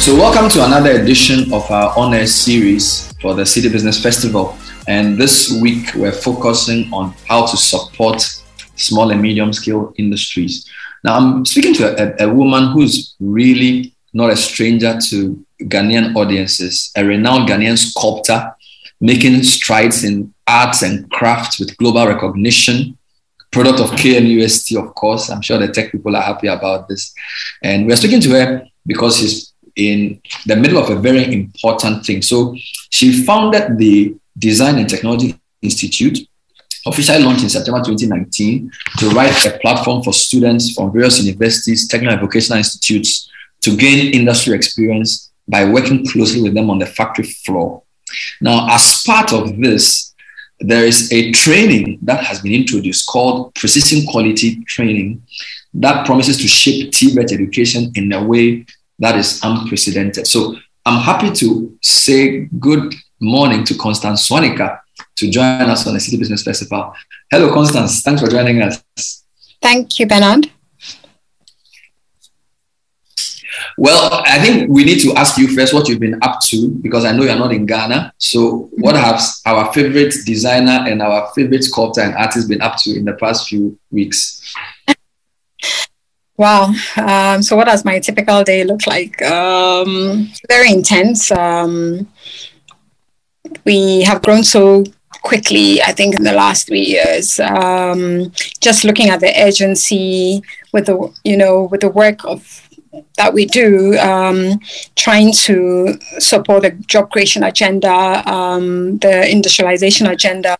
So, welcome to another edition of our honor series for the Citi Business Festival. And this week, we're focusing on how to support small and medium scale industries. Now, I'm speaking to a, a woman who's really not a stranger to Ghanaian audiences, a renowned Ghanaian sculptor making strides in arts and crafts with global recognition. Product of KNUST, of course. I'm sure the tech people are happy about this. And we're speaking to her because she's in the middle of a very important thing. So she founded the Design and Technology Institute, officially launched in September 2019, to write a platform for students from various universities, technical and vocational institutes to gain industry experience by working closely with them on the factory floor. Now, as part of this, there is a training that has been introduced called Precision Quality Training that promises to shape TVET education in a way that is unprecedented. So I'm happy to say good morning to Constance Swaniker to join us on the Citi Business Festival. Hello, Constance. Thanks for joining us. Thank you, Bernard. Well, I think we need to ask you first what you've been up to because I know you're not in Ghana. So, what mm-hmm. has our favorite designer and our favorite sculptor and artist been up to in the past few weeks? Wow. Um, so, what does my typical day look like? Um, very intense. Um, we have grown so quickly, I think, in the last three years. Um, just looking at the urgency with the, you know, with the work of that we do, um, trying to support the job creation agenda, um, the industrialization agenda,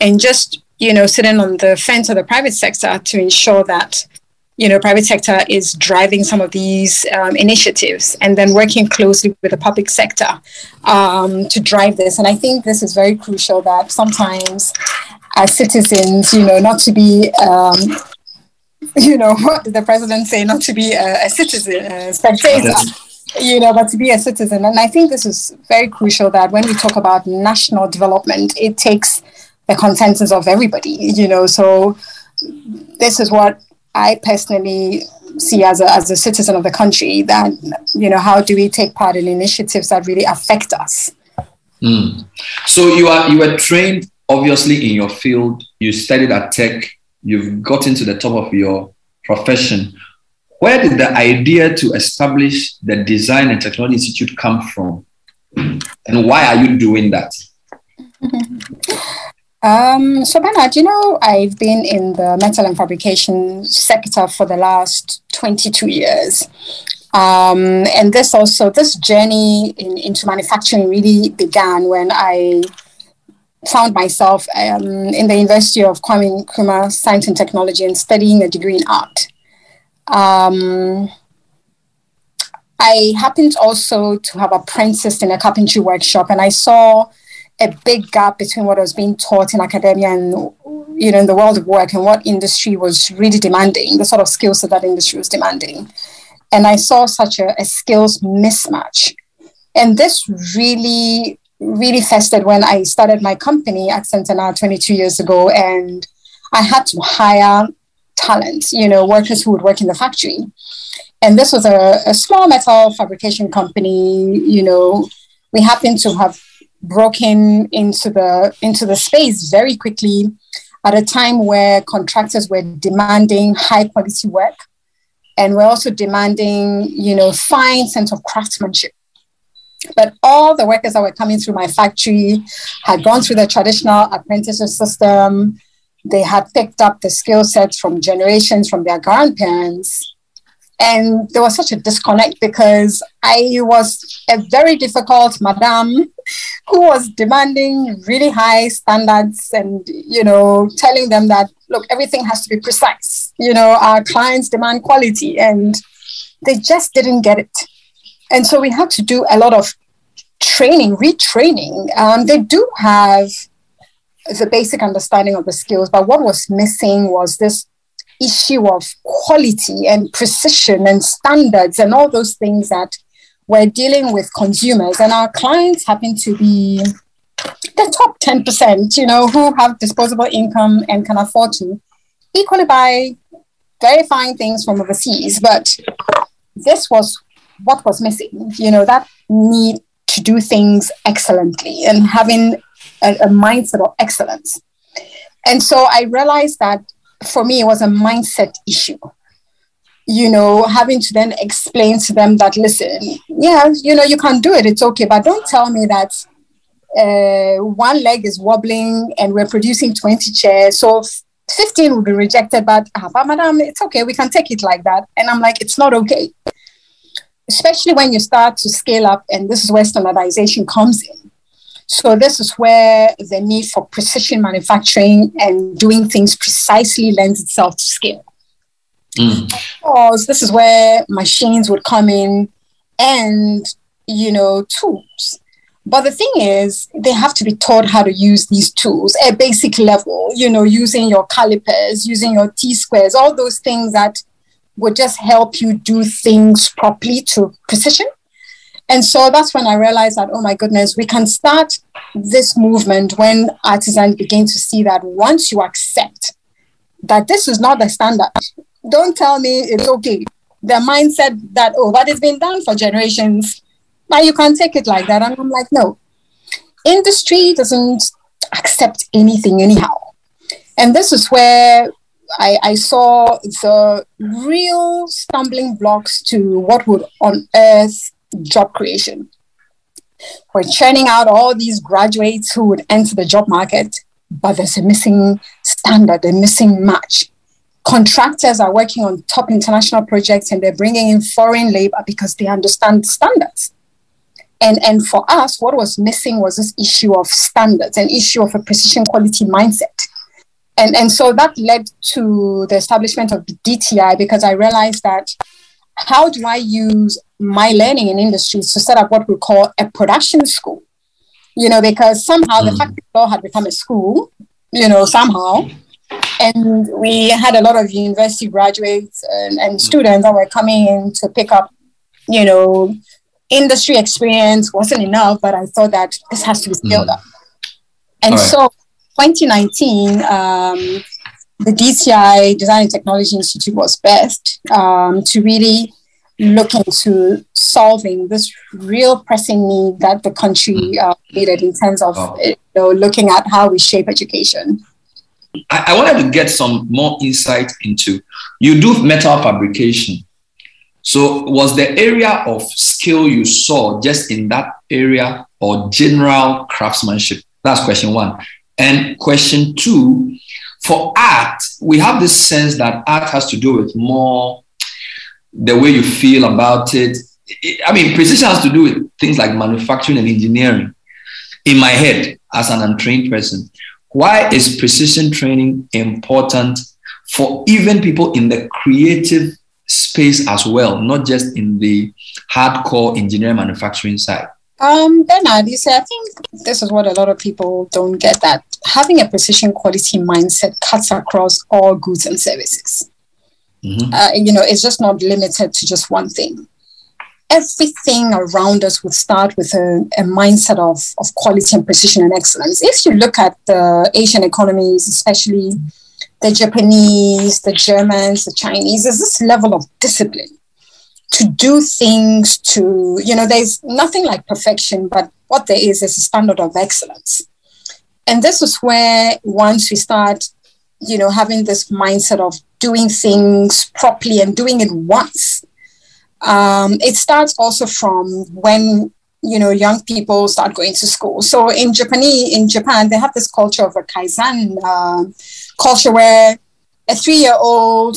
and just you know sitting on the fence of the private sector to ensure that you know, private sector is driving some of these um, initiatives and then working closely with the public sector um, to drive this. And I think this is very crucial that sometimes as citizens, you know, not to be, um, you know, what did the president say, not to be a, a citizen, a spectator. You know, but to be a citizen. And I think this is very crucial that when we talk about national development, it takes the consensus of everybody, you know. So this is what I personally see as a, as a citizen of the country that, you know, how do we take part in initiatives that really affect us? Mm. So you are you were trained obviously in your field. You studied at Tech. You've gotten to the top of your profession. Where did the idea to establish the Design and Technology Institute come from, and why are you doing that? Um, so Bernard, you know, I've been in the metal and fabrication sector for the last 22 years. Um, and this also, this journey in, into manufacturing really began when I found myself um, in the University of Kwame Nkrumah Science and Technology and studying a degree in art. Um, I happened also to have apprenticed in a carpentry workshop, and I saw a big gap between what I was being taught in academia and you know in the world of work and what industry was really demanding the sort of skills that that industry was demanding. And i saw such a, a skills mismatch. And this really really festered when i started my company accent now 22 years ago and i had to hire talent you know workers who would work in the factory. And this was a, a small metal fabrication company you know. We happened to have broken into the into the space very quickly at a time where contractors were demanding high quality work and we're also demanding you know fine sense of craftsmanship. But all the workers that were coming through my factory had gone through the traditional apprenticeship system. They had picked up the skill sets from generations from their grandparents and there was such a disconnect because I was a very difficult madam who was demanding really high standards and, you know, telling them that, look, everything has to be precise. You know, our clients demand quality and they just didn't get it. And so we had to do a lot of training, retraining. Um, they do have the basic understanding of the skills, but what was missing was this issue of quality and precision and standards and all those things that we're dealing with consumers and our clients happen to be the top 10%, you know, who have disposable income and can afford to equally buy very fine things from overseas. But this was what was missing, you know, that need to do things excellently and having a, a mindset of excellence. And so I realized that for me, it was a mindset issue. You know, having to then explain to them that, listen, yeah, you know, you can do it, it's okay, but don't tell me that uh, one leg is wobbling and we're producing 20 chairs. So 15 will be rejected, but, ah, but madam, it's okay, we can take it like that. And I'm like, it's not okay. Especially when you start to scale up, and this is where standardization comes in so this is where the need for precision manufacturing and doing things precisely lends itself to scale. Mm. Because this is where machines would come in and, you know, tools. But the thing is, they have to be taught how to use these tools at basic level, you know, using your calipers, using your T squares, all those things that would just help you do things properly to precision. And so that's when I realized that, oh my goodness, we can start this movement when artisans begin to see that once you accept that this is not the standard, don't tell me it's okay. The mindset that, oh, that has been done for generations, but you can't take it like that. And I'm like, no, industry doesn't accept anything anyhow. And this is where I, I, saw the real stumbling blocks to what would unearth job creation. We're churning out all these graduates who would enter the job market, but there's a missing standard, a missing match. Contractors are working on top international projects and they're bringing in foreign labor because they understand standards. And, and for us, what was missing was this issue of standards, an issue of a precision quality mindset. And, and so that led to the establishment of DTI because I realized that how do I use my learning in industries to set up what we call a production school? You know, because somehow mm. the factory floor had become a school, you know, somehow. And we had a lot of university graduates and, and students that were coming in to pick up, you know, industry experience wasn't enough, but I thought that this has to be scaled mm. up. And right. so 2019, um, the DTI Design and Technology Institute was best um, to really look into solving this real pressing need that the country mm. uh, needed in terms of oh. you know, looking at how we shape education. I, I wanted to get some more insight into you do metal fabrication. So, was the area of skill you saw just in that area or general craftsmanship? That's question one. And question two, for art, we have this sense that art has to do with more the way you feel about it. I mean, precision has to do with things like manufacturing and engineering. In my head, as an untrained person, why is precision training important for even people in the creative space as well, not just in the hardcore engineering manufacturing side? Um, Bernard, you say, I think this is what a lot of people don't get that having a precision quality mindset cuts across all goods and services. Mm-hmm. Uh, you know, it's just not limited to just one thing. Everything around us would start with a, a mindset of, of quality and precision and excellence. If you look at the Asian economies, especially the Japanese, the Germans, the Chinese, there's this level of discipline to do things to, you know, there's nothing like perfection, but what there is is a standard of excellence. And this is where once we start, you know, having this mindset of doing things properly and doing it once, um, it starts also from when you know young people start going to school. So in Japanese, in Japan, they have this culture of a kaizen uh, culture where a three-year-old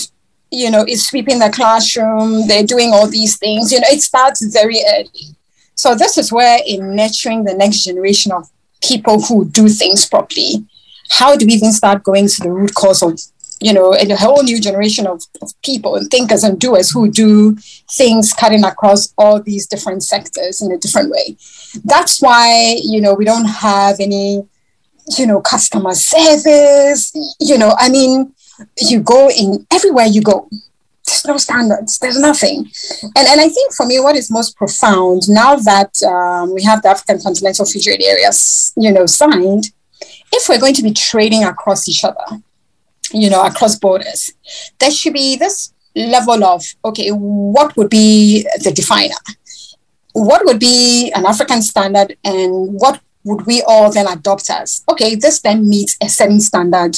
you know, is sweeping the classroom, they're doing all these things. You know, it starts very early. So this is where in nurturing the next generation of people who do things properly, how do we even start going to the root cause of, you know, a whole new generation of, of people and thinkers and doers who do things cutting across all these different sectors in a different way. That's why, you know, we don't have any, you know, customer service, you know, I mean, you go in everywhere you go there's no standards there's nothing and and i think for me what is most profound now that um, we have the african continental free trade areas you know signed if we're going to be trading across each other you know across borders there should be this level of okay, what would be the definer? What would be an African standard, and what would we all then adopt as? Okay, this then meets a certain standard.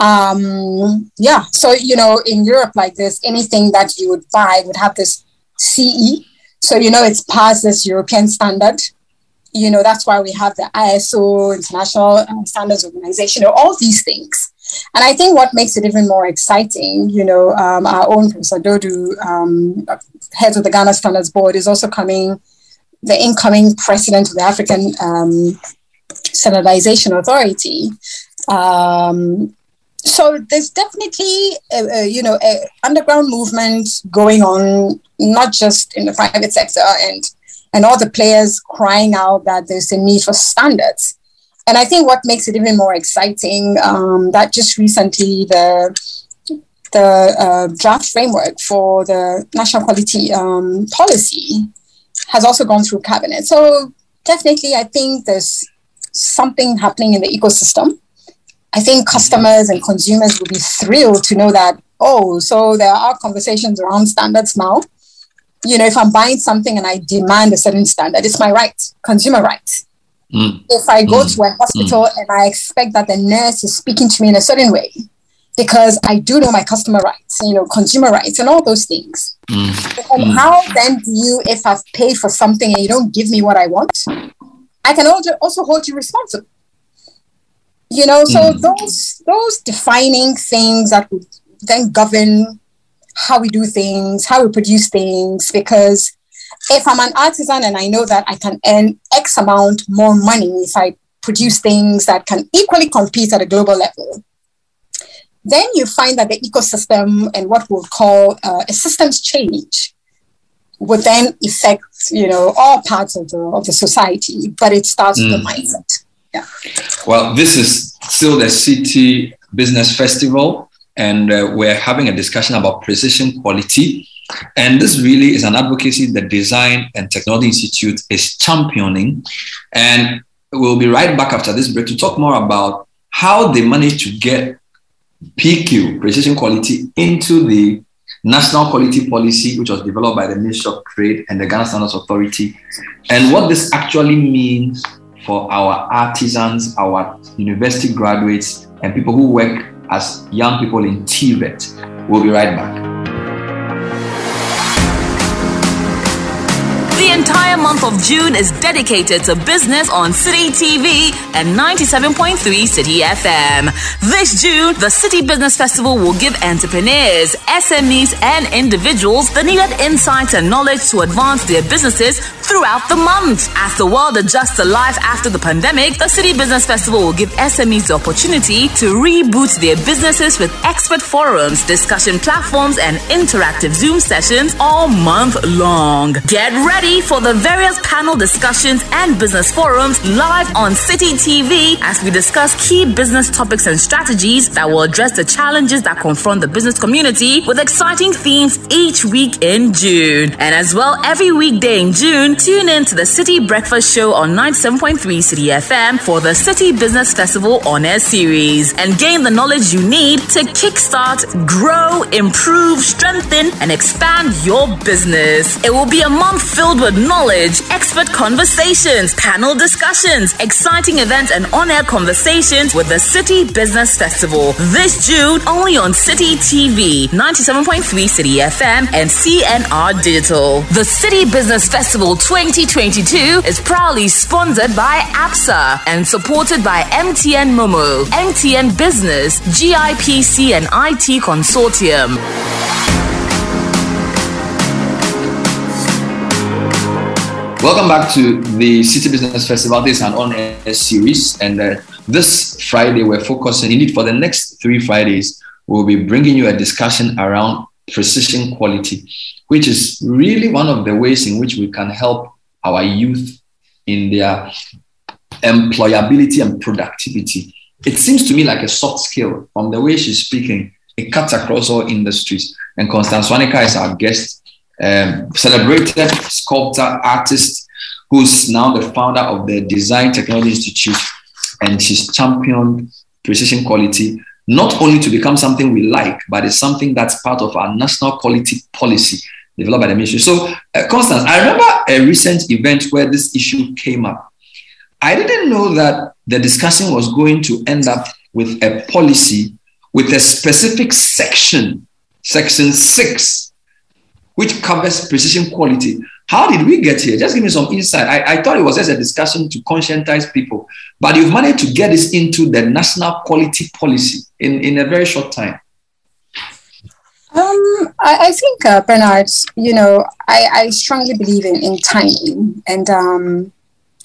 Um, yeah, so you know, in Europe, like this, anything that you would buy would have this CE. So you know, it's past this European standard you know that's why we have the iso international uh, standards organization you know, all these things. And i think what makes it even more exciting you know um, our own professor Dodoo um, head of the ghana standards board is also coming the incoming president of the african um, standardization authority. Um, so there's definitely a, a, you know an underground movement going on not just in the private sector and and all the players crying out that there's a need for standards. And I think what makes it even more exciting um, that just recently the the uh, draft framework for the national quality um, policy has also gone through cabinet. So definitely, I think there's something happening in the ecosystem. I think customers and consumers will be thrilled to know that oh, so there are conversations around standards now you know, if I'm buying something and I demand a certain standard, it's my right, consumer right. Mm. If I go mm. to a hospital mm. and I expect that the nurse is speaking to me in a certain way, because I do know my customer rights, you know, consumer rights, and all those things. Mm. And mm. how then do you, if I've paid for something and you don't give me what I want, I can also hold you responsible. You know, so mm. those those defining things that would then govern how we do things, how we produce things, because if I'm an artisan and I know that I can earn X amount more money if I produce things that can equally compete at a global level, then you find that the ecosystem and what we'll call uh, a systems change would then affect, you know, all parts of the, of the society, but it starts mm. with the mm. mindset. Yeah. Well, this is still the Citi Business Festival and uh, we're having a discussion about precision quality. And this really is an advocacy that Design and Technology Institute is championing. And we'll be right back after this break to talk more about how they managed to get PQ, precision quality, into the national quality policy, which was developed by the Ministry of Trade and the Ghana Standards Authority, and what this actually means for our artisans, our university graduates, and people who work as young people in TVET. We'll be right back. Entire month of June is dedicated to business on Citi TV and 97.3 Citi FM. This June, the Citi Business Festival will give entrepreneurs, SMEs, and individuals the needed insights and knowledge to advance their businesses throughout the month. As the world adjusts to life after the pandemic, the Citi Business Festival will give SMEs the opportunity to reboot their businesses with expert forums, discussion platforms, and interactive Zoom sessions all month long. Get ready for the various panel discussions and business forums live on Citi TV as we discuss key business topics and strategies that will address the challenges that confront the business community with exciting themes each week in June. And as well, every weekday in June, tune in to the Citi Breakfast Show on 97.3 Citi FM for the Citi Business Festival on air series and gain the knowledge you need to kickstart, grow, improve, strengthen, and expand your business. It will be a month filled with knowledge, expert conversations, panel discussions, exciting events, and on air conversations with the Citi Business Festival. This June, only on Citi TV, 97.3 Citi FM, and CNR Digital. The Citi Business Festival 2022 is proudly sponsored by Absa and supported by MTN Momo, MTN Business, GIPC, and IT Consortium. Welcome back to the Citi Business Festival. This is an on-air series, and uh, this Friday we're focusing. Indeed, for the next three Fridays, we'll be bringing you a discussion around precision quality, which is really one of the ways in which we can help our youth in their employability and productivity. It seems to me like a soft skill from the way she's speaking. It cuts across all industries. And Constance Swaniker is our guest um, celebrated sculptor, artist, who's now the founder of the Design Technology Institute, and she's championed precision quality not only to become something we like, but it's something that's part of our national quality policy developed by the ministry. So, uh, Constance, I remember a recent event where this issue came up. I didn't know that the discussion was going to end up with a policy with a specific section, section six, which covers precision quality. How did we get here? Just give me some insight. I, I thought it was just a discussion to conscientize people, but you've managed to get this into the national quality policy in, in a very short time. Um, I, I, think, uh, Bernard, you know, I, I strongly believe in, in timing. And um,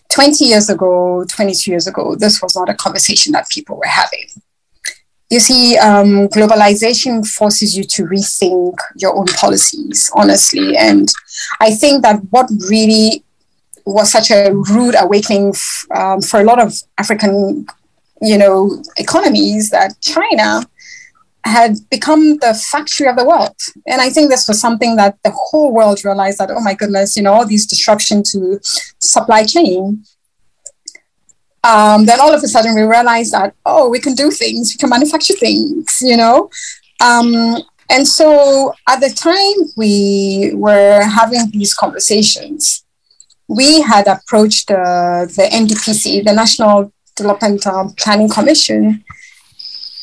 20 years ago, 22 years ago, this was not a conversation that people were having. You see, um, globalization forces you to rethink your own policies, honestly. And I think that what really was such a rude awakening f- um, for a lot of African, you know, economies that China had become the factory of the world. And I think this was something that the whole world realized that, oh my goodness, you know, all these disruption to supply chain. Um, then all of a sudden we realized that, oh, we can do things, we can manufacture things, you know. Um, and so at the time we were having these conversations, we had approached uh, the NDPC, the National Development um, Planning Commission,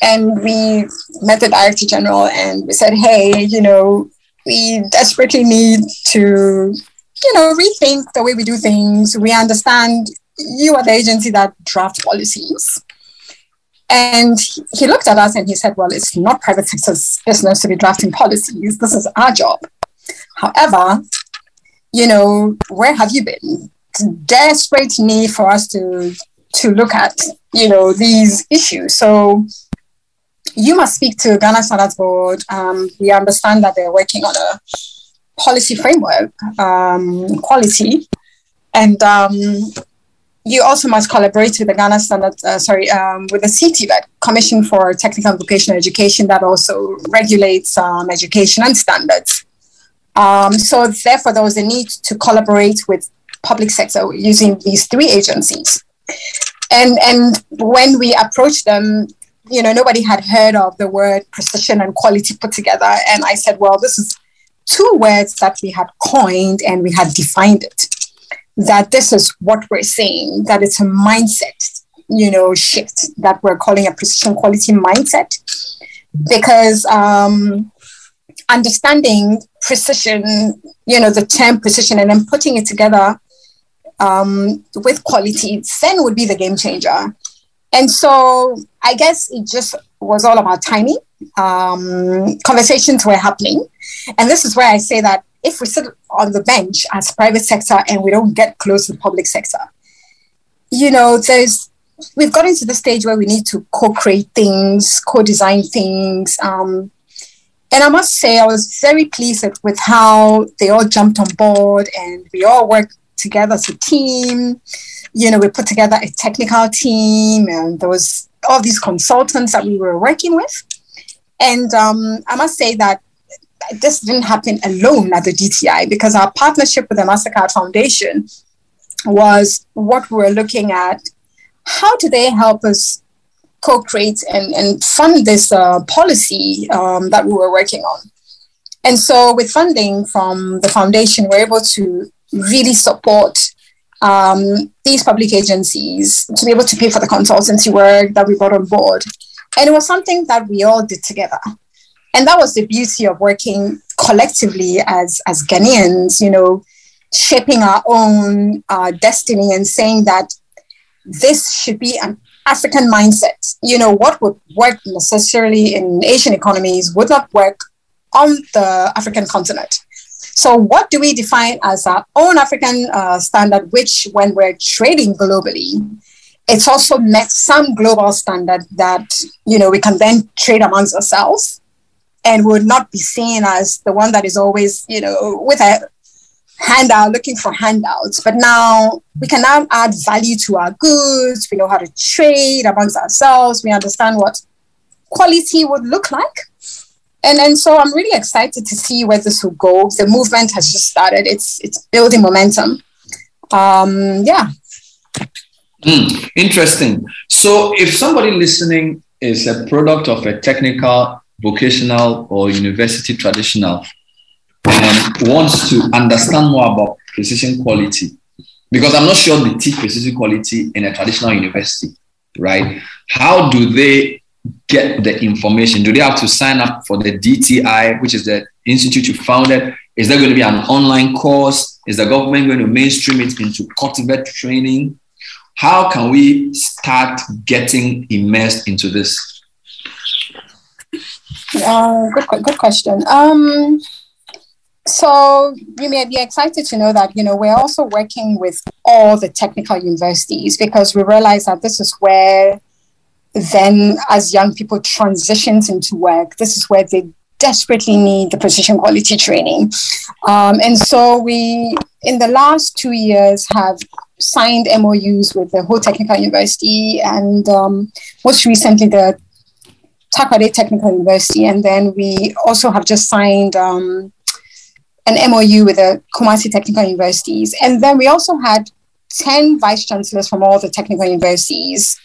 and we met the director general and we said, hey, you know, we desperately need to, you know, rethink the way we do things. We understand you are the agency that draft policies. And he looked at us and he said, well, it's not private sector's business to be drafting policies. This is our job. However, you know, where have you been? Desperate need for us to to look at, you know, these issues. So you must speak to Ghana Standards Board. Um, we understand that they're working on a policy framework, um, quality, and um, you also must collaborate with the Ghana Standards, uh, sorry, um, with the CTVET, Commission for Technical and Vocational Education, that also regulates um, education and standards. Um, so therefore, there was a need to collaborate with public sector using these three agencies. And, and when we approached them, you know, nobody had heard of the word precision and quality put together. And I said, well, this is two words that we had coined and we had defined it. That this is what we're saying, that it's a mindset, you know, shift that we're calling a precision quality mindset. Because um, understanding precision, you know, the term precision and then putting it together um, with quality, then would be the game changer. And so I guess it just was all about timing. Um, conversations were happening. And this is where I say that if we sit on the bench as private sector and we don't get close to the public sector, you know, there's we've gotten to the stage where we need to co-create things, co-design things. Um, and I must say, I was very pleased with how they all jumped on board and we all worked together as a team you know, we put together a technical team and there was all these consultants that we were working with. And um, I must say that this didn't happen alone at the DTI because our partnership with the MasterCard Foundation was what we were looking at. How do they help us co-create and, and fund this uh, policy um, that we were working on? And so with funding from the foundation, we're able to really support um, these public agencies to be able to pay for the consultancy work that we brought on board. And it was something that we all did together. And that was the beauty of working collectively as, as Ghanaians, you know, shaping our own uh, destiny and saying that this should be an African mindset. You know, what would work necessarily in Asian economies would not work on the African continent. So, what do we define as our own African uh, standard, which, when we're trading globally, it's also met some global standard that you know we can then trade amongst ourselves, and would not be seen as the one that is always you know with a handout looking for handouts. But now we can now add value to our goods. We know how to trade amongst ourselves. We understand what quality would look like and and so I'm really excited to see where this will go. The movement has just started. It's it's building momentum. Um, yeah. Mm, interesting. So, if somebody listening is a product of a technical, vocational, or university traditional and wants to understand more about precision quality, because I'm not sure they teach precision quality in a traditional university, right? How do they get the information? Do they have to sign up for the DTI, which is the institute you founded? Is there going to be an online course? Is the government going to mainstream it into cultivate training? How can we start getting immersed into this? Uh, good, good question. Um, so you may be excited to know that you know we're also working with all the technical universities because we realize that this is where then as young people transitions into work this is where they desperately need the precision quality training um, and so we in the last two years have signed MOUs with the Ho Technical University and um, most recently the Takoradi Technical University and then we also have just signed um, an MOU with the Kumasi Technical Universities. And then we also had 10 vice chancellors from all the technical universities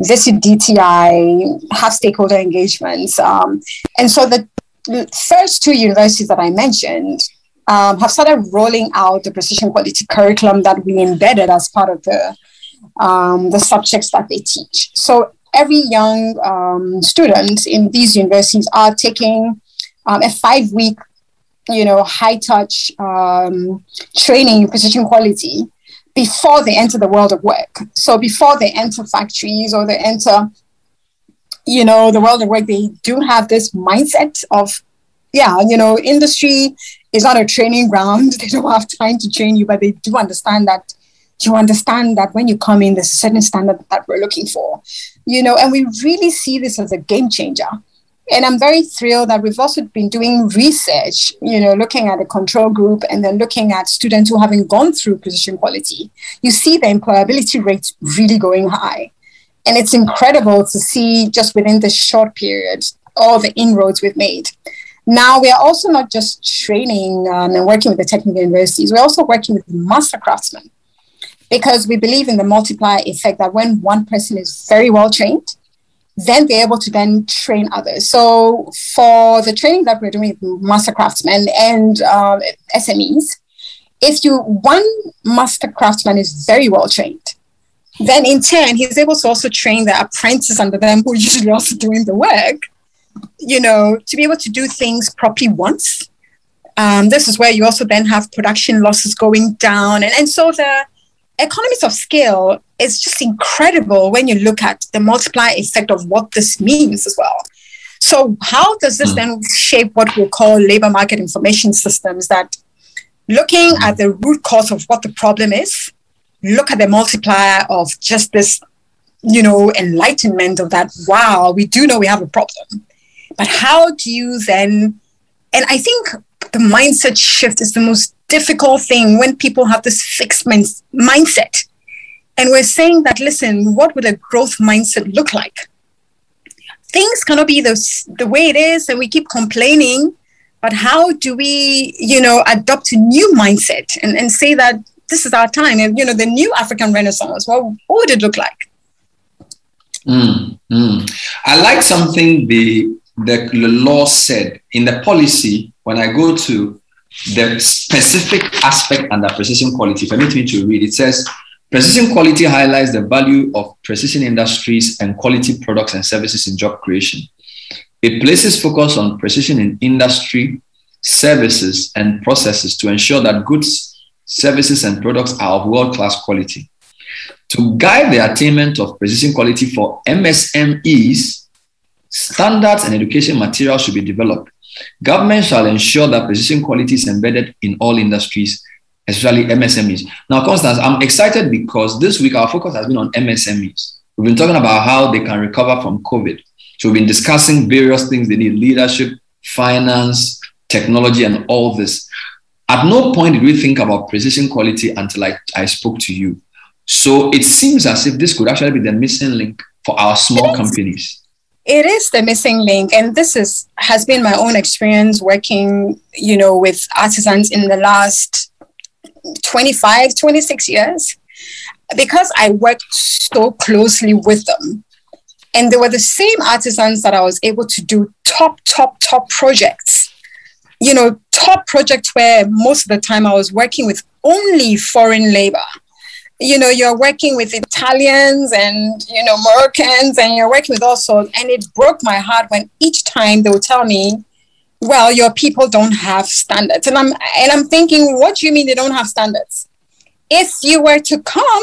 visit DTI, have stakeholder engagements. Um, and so the first two universities that I mentioned um, have started rolling out the precision quality curriculum that we embedded as part of the, um, the subjects that they teach. So every young um, student in these universities are taking um, a five week you know, high touch um, training in precision quality before they enter the world of work. So before they enter factories or they enter, you know, the world of work, they do have this mindset of, yeah, you know, industry is not a training ground. They don't have time to train you, but they do understand that you understand that when you come in, there's a certain standard that we're looking for, you know, and we really see this as a game changer and I'm very thrilled that we've also been doing research, you know, looking at a control group and then looking at students who haven't gone through precision quality. You see the employability rates really going high. And it's incredible to see just within this short period all the inroads we've made. Now, we are also not just training um, and working with the technical universities, we're also working with master craftsmen because we believe in the multiplier effect that when one person is very well trained, then they're able to then train others. So for the training that we're doing with master craftsmen and um, SMEs, if you one master craftsman is very well trained, then in turn he's able to also train the apprentices under them who are usually also doing the work. You know, to be able to do things properly once. Um, this is where you also then have production losses going down, and and so the economies of scale is just incredible when you look at the multiplier effect of what this means as well. So, how does this mm. then shape what we call labor market information systems? That looking at the root cause of what the problem is, look at the multiplier of just this, you know, enlightenment of that, wow, we do know we have a problem. But how do you then, and I think the mindset shift is the most difficult thing when people have this fixed min- mindset. And we're saying that, listen, what would a growth mindset look like? Things cannot be the, the way it is, and we keep complaining. But how do we, you know, adopt a new mindset and, and say that this is our time? And, you know, the new African Renaissance, well, what would it look like? Mm, mm. I like something the, the law said in the policy when I go to the specific aspect under precision quality, permit me to read. It says, Precision quality highlights the value of precision industries and quality products and services in job creation. It places focus on precision in industry, services, and processes to ensure that goods, services, and products are of world class quality. To guide the attainment of precision quality for MSMEs, standards and education materials should be developed Government shall ensure that precision quality is embedded in all industries, especially MSMEs. Now, Constance, I'm excited because this week our focus has been on MSMEs. We've been talking about how they can recover from COVID. So we've been discussing various things they need leadership, finance, technology, and all this. At no point did we think about precision quality until I, I spoke to you. So it seems as if this could actually be the missing link for our small companies it is the missing link and this is has been my own experience working you know with artisans in the last 25 26 years because i worked so closely with them And they were the same artisans that I was able to do top, top, top projects. You know, top projects where most of the time I was working with only foreign labor. You know, you're working with Italians and, you know, Moroccans and you're working with all sorts. And it broke my heart when each time they would tell me, well, your people don't have standards. And I'm and I'm thinking, what do you mean they don't have standards? If you were to come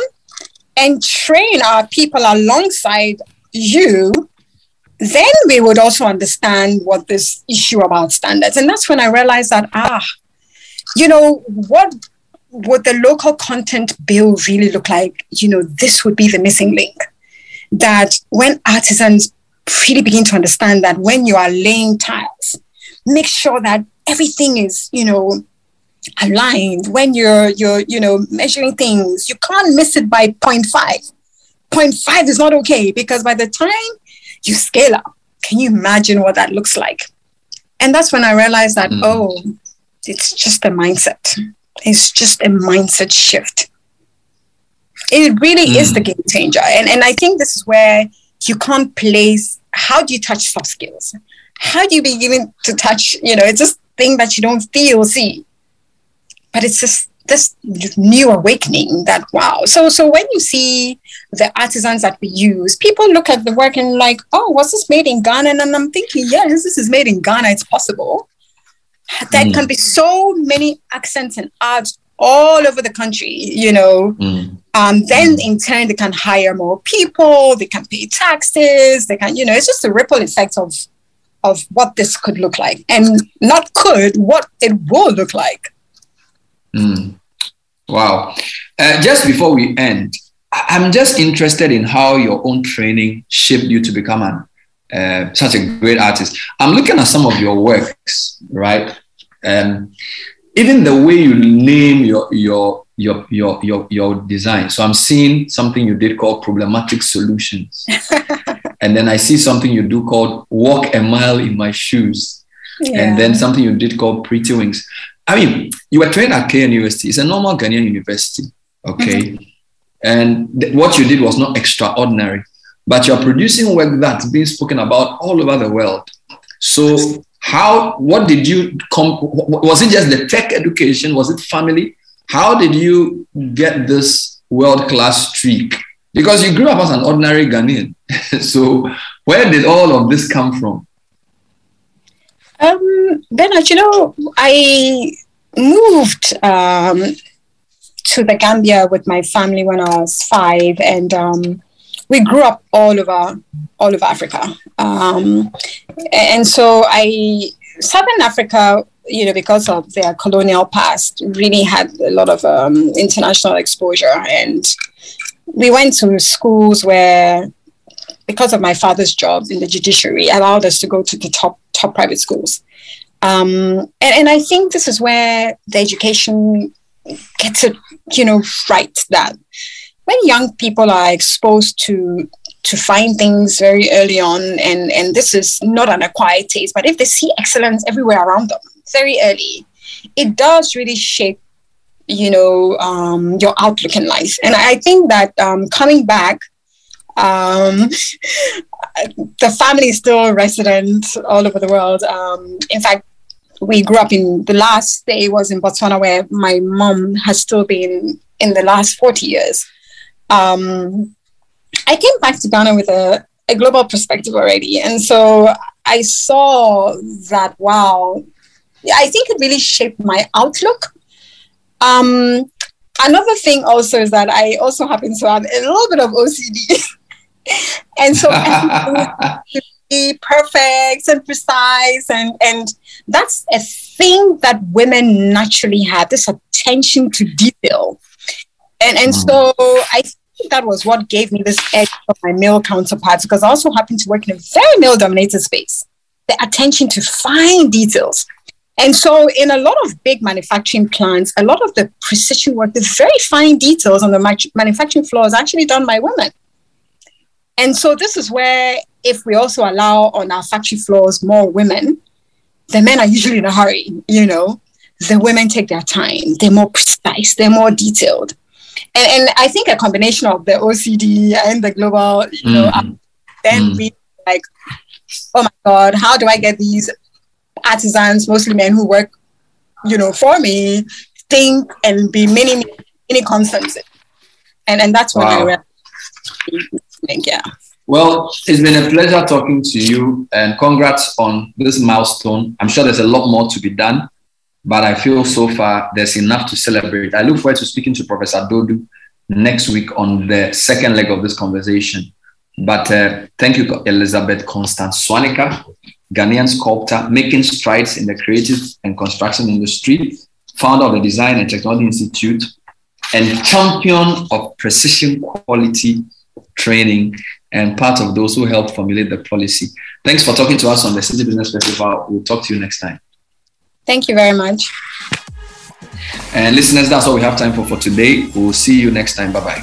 and train our people alongside you, then we would also understand what this issue about standards. And that's when I realized that, ah, you know, what would the local content bill really look like? You know, this would be the missing link. That when artisans really begin to understand that when you are laying tiles, make sure that everything is, you know, aligned. When you're you're, you know, measuring things, you can't miss it by 0.5. 0.5 is not okay because by the time you scale up, can you imagine what that looks like? And that's when I realized that, mm. oh, it's just a mindset. It's just a mindset shift. It really mm. is the game changer. And, and I think this is where you can't place how do you touch soft skills? How do you begin to touch, you know, it's just thing that you don't feel, see. But it's just this new awakening that wow so so when you see the artisans that we use people look at the work and like oh was this made in ghana and i'm thinking yes this is made in ghana it's possible there mm. can be so many accents and arts all over the country you know mm. um, then mm. in turn they can hire more people they can pay taxes they can you know it's just a ripple effect of of what this could look like and not could what it will look like Mm. Wow. Uh, just before we end, I'm just interested in how your own training shaped you to become an, uh, such a great artist. I'm looking at some of your works, right? Um, even the way you name your your your your your your design. So I'm seeing something you did called problematic solutions, and then I see something you do called walk a mile in my shoes, yeah. and then something you did called pretty wings. I mean, you were trained at KNUST. It's a normal Ghanaian university, okay? Mm-hmm. And th- what you did was not extraordinary, but you're producing work that's being spoken about all over the world. So, how, what did you come, was it just the tech education? Was it family? How did you get this world class streak? Because you grew up as an ordinary Ghanaian. so, where did all of this come from? Um, Bernard, you know, I moved um, to the Gambia with my family when I was five, and um, we grew up all over all over Africa. Um, and so I Southern Africa, you know, because of their colonial past, really had a lot of um, international exposure, and we went to schools where because of my father's job in the judiciary, allowed us to go to the top top private schools. Um, and, and I think this is where the education gets it, you know, right. That when young people are exposed to to find things very early on, and and this is not an acquired taste, but if they see excellence everywhere around them very early, it does really shape you know um, your outlook in life and i think that um, coming back um, the family is still resident all over the world. Um, in fact, we grew up in the last day was in Botswana, where my mom has still been in the last 40 years. Um, I came back to Ghana with a, a global perspective already. And so I saw that, wow, I think it really shaped my outlook. Um, another thing also is that I also happen to have a little bit of OCD. and so be perfect and precise and and that's a thing that women naturally have this attention to detail and and so i think that was what gave me this edge from my male counterparts because i also happen to work in a very male dominated space the attention to fine details and so, in a lot of big manufacturing plants, a lot of the precision work, the very fine details on the manufacturing floor is actually done by women. And so this is where if we also allow on our factory floors more women, the men are usually in a hurry, you know. The women take their time, they're more precise, they're more detailed. And, and I think a combination of the OCD and the global, you know, mm. then mm. be like, oh my God, how do I get these artisans, mostly men who work, you know, for me, think and be many, many constants. And and that's when wow. I realized, think, yeah. Well, it's been a pleasure talking to you and congrats on this milestone. I'm sure there's a lot more to be done, but I feel so far there's enough to celebrate. I look forward to speaking to Professor Dodoo next week on the second leg of this conversation. But uh, thank you, Elizabeth Constance Swaniker, Ghanaian sculptor, making strides in the creative and construction industry, founder of the Design and Technology Institute, and champion of precision quality training and part of those who helped formulate the policy. Thanks for talking to us on the Citi Business Festival. We'll talk to you next time. Thank you very much. And listeners, that's all we have time for for today. We'll see you next time. Bye bye.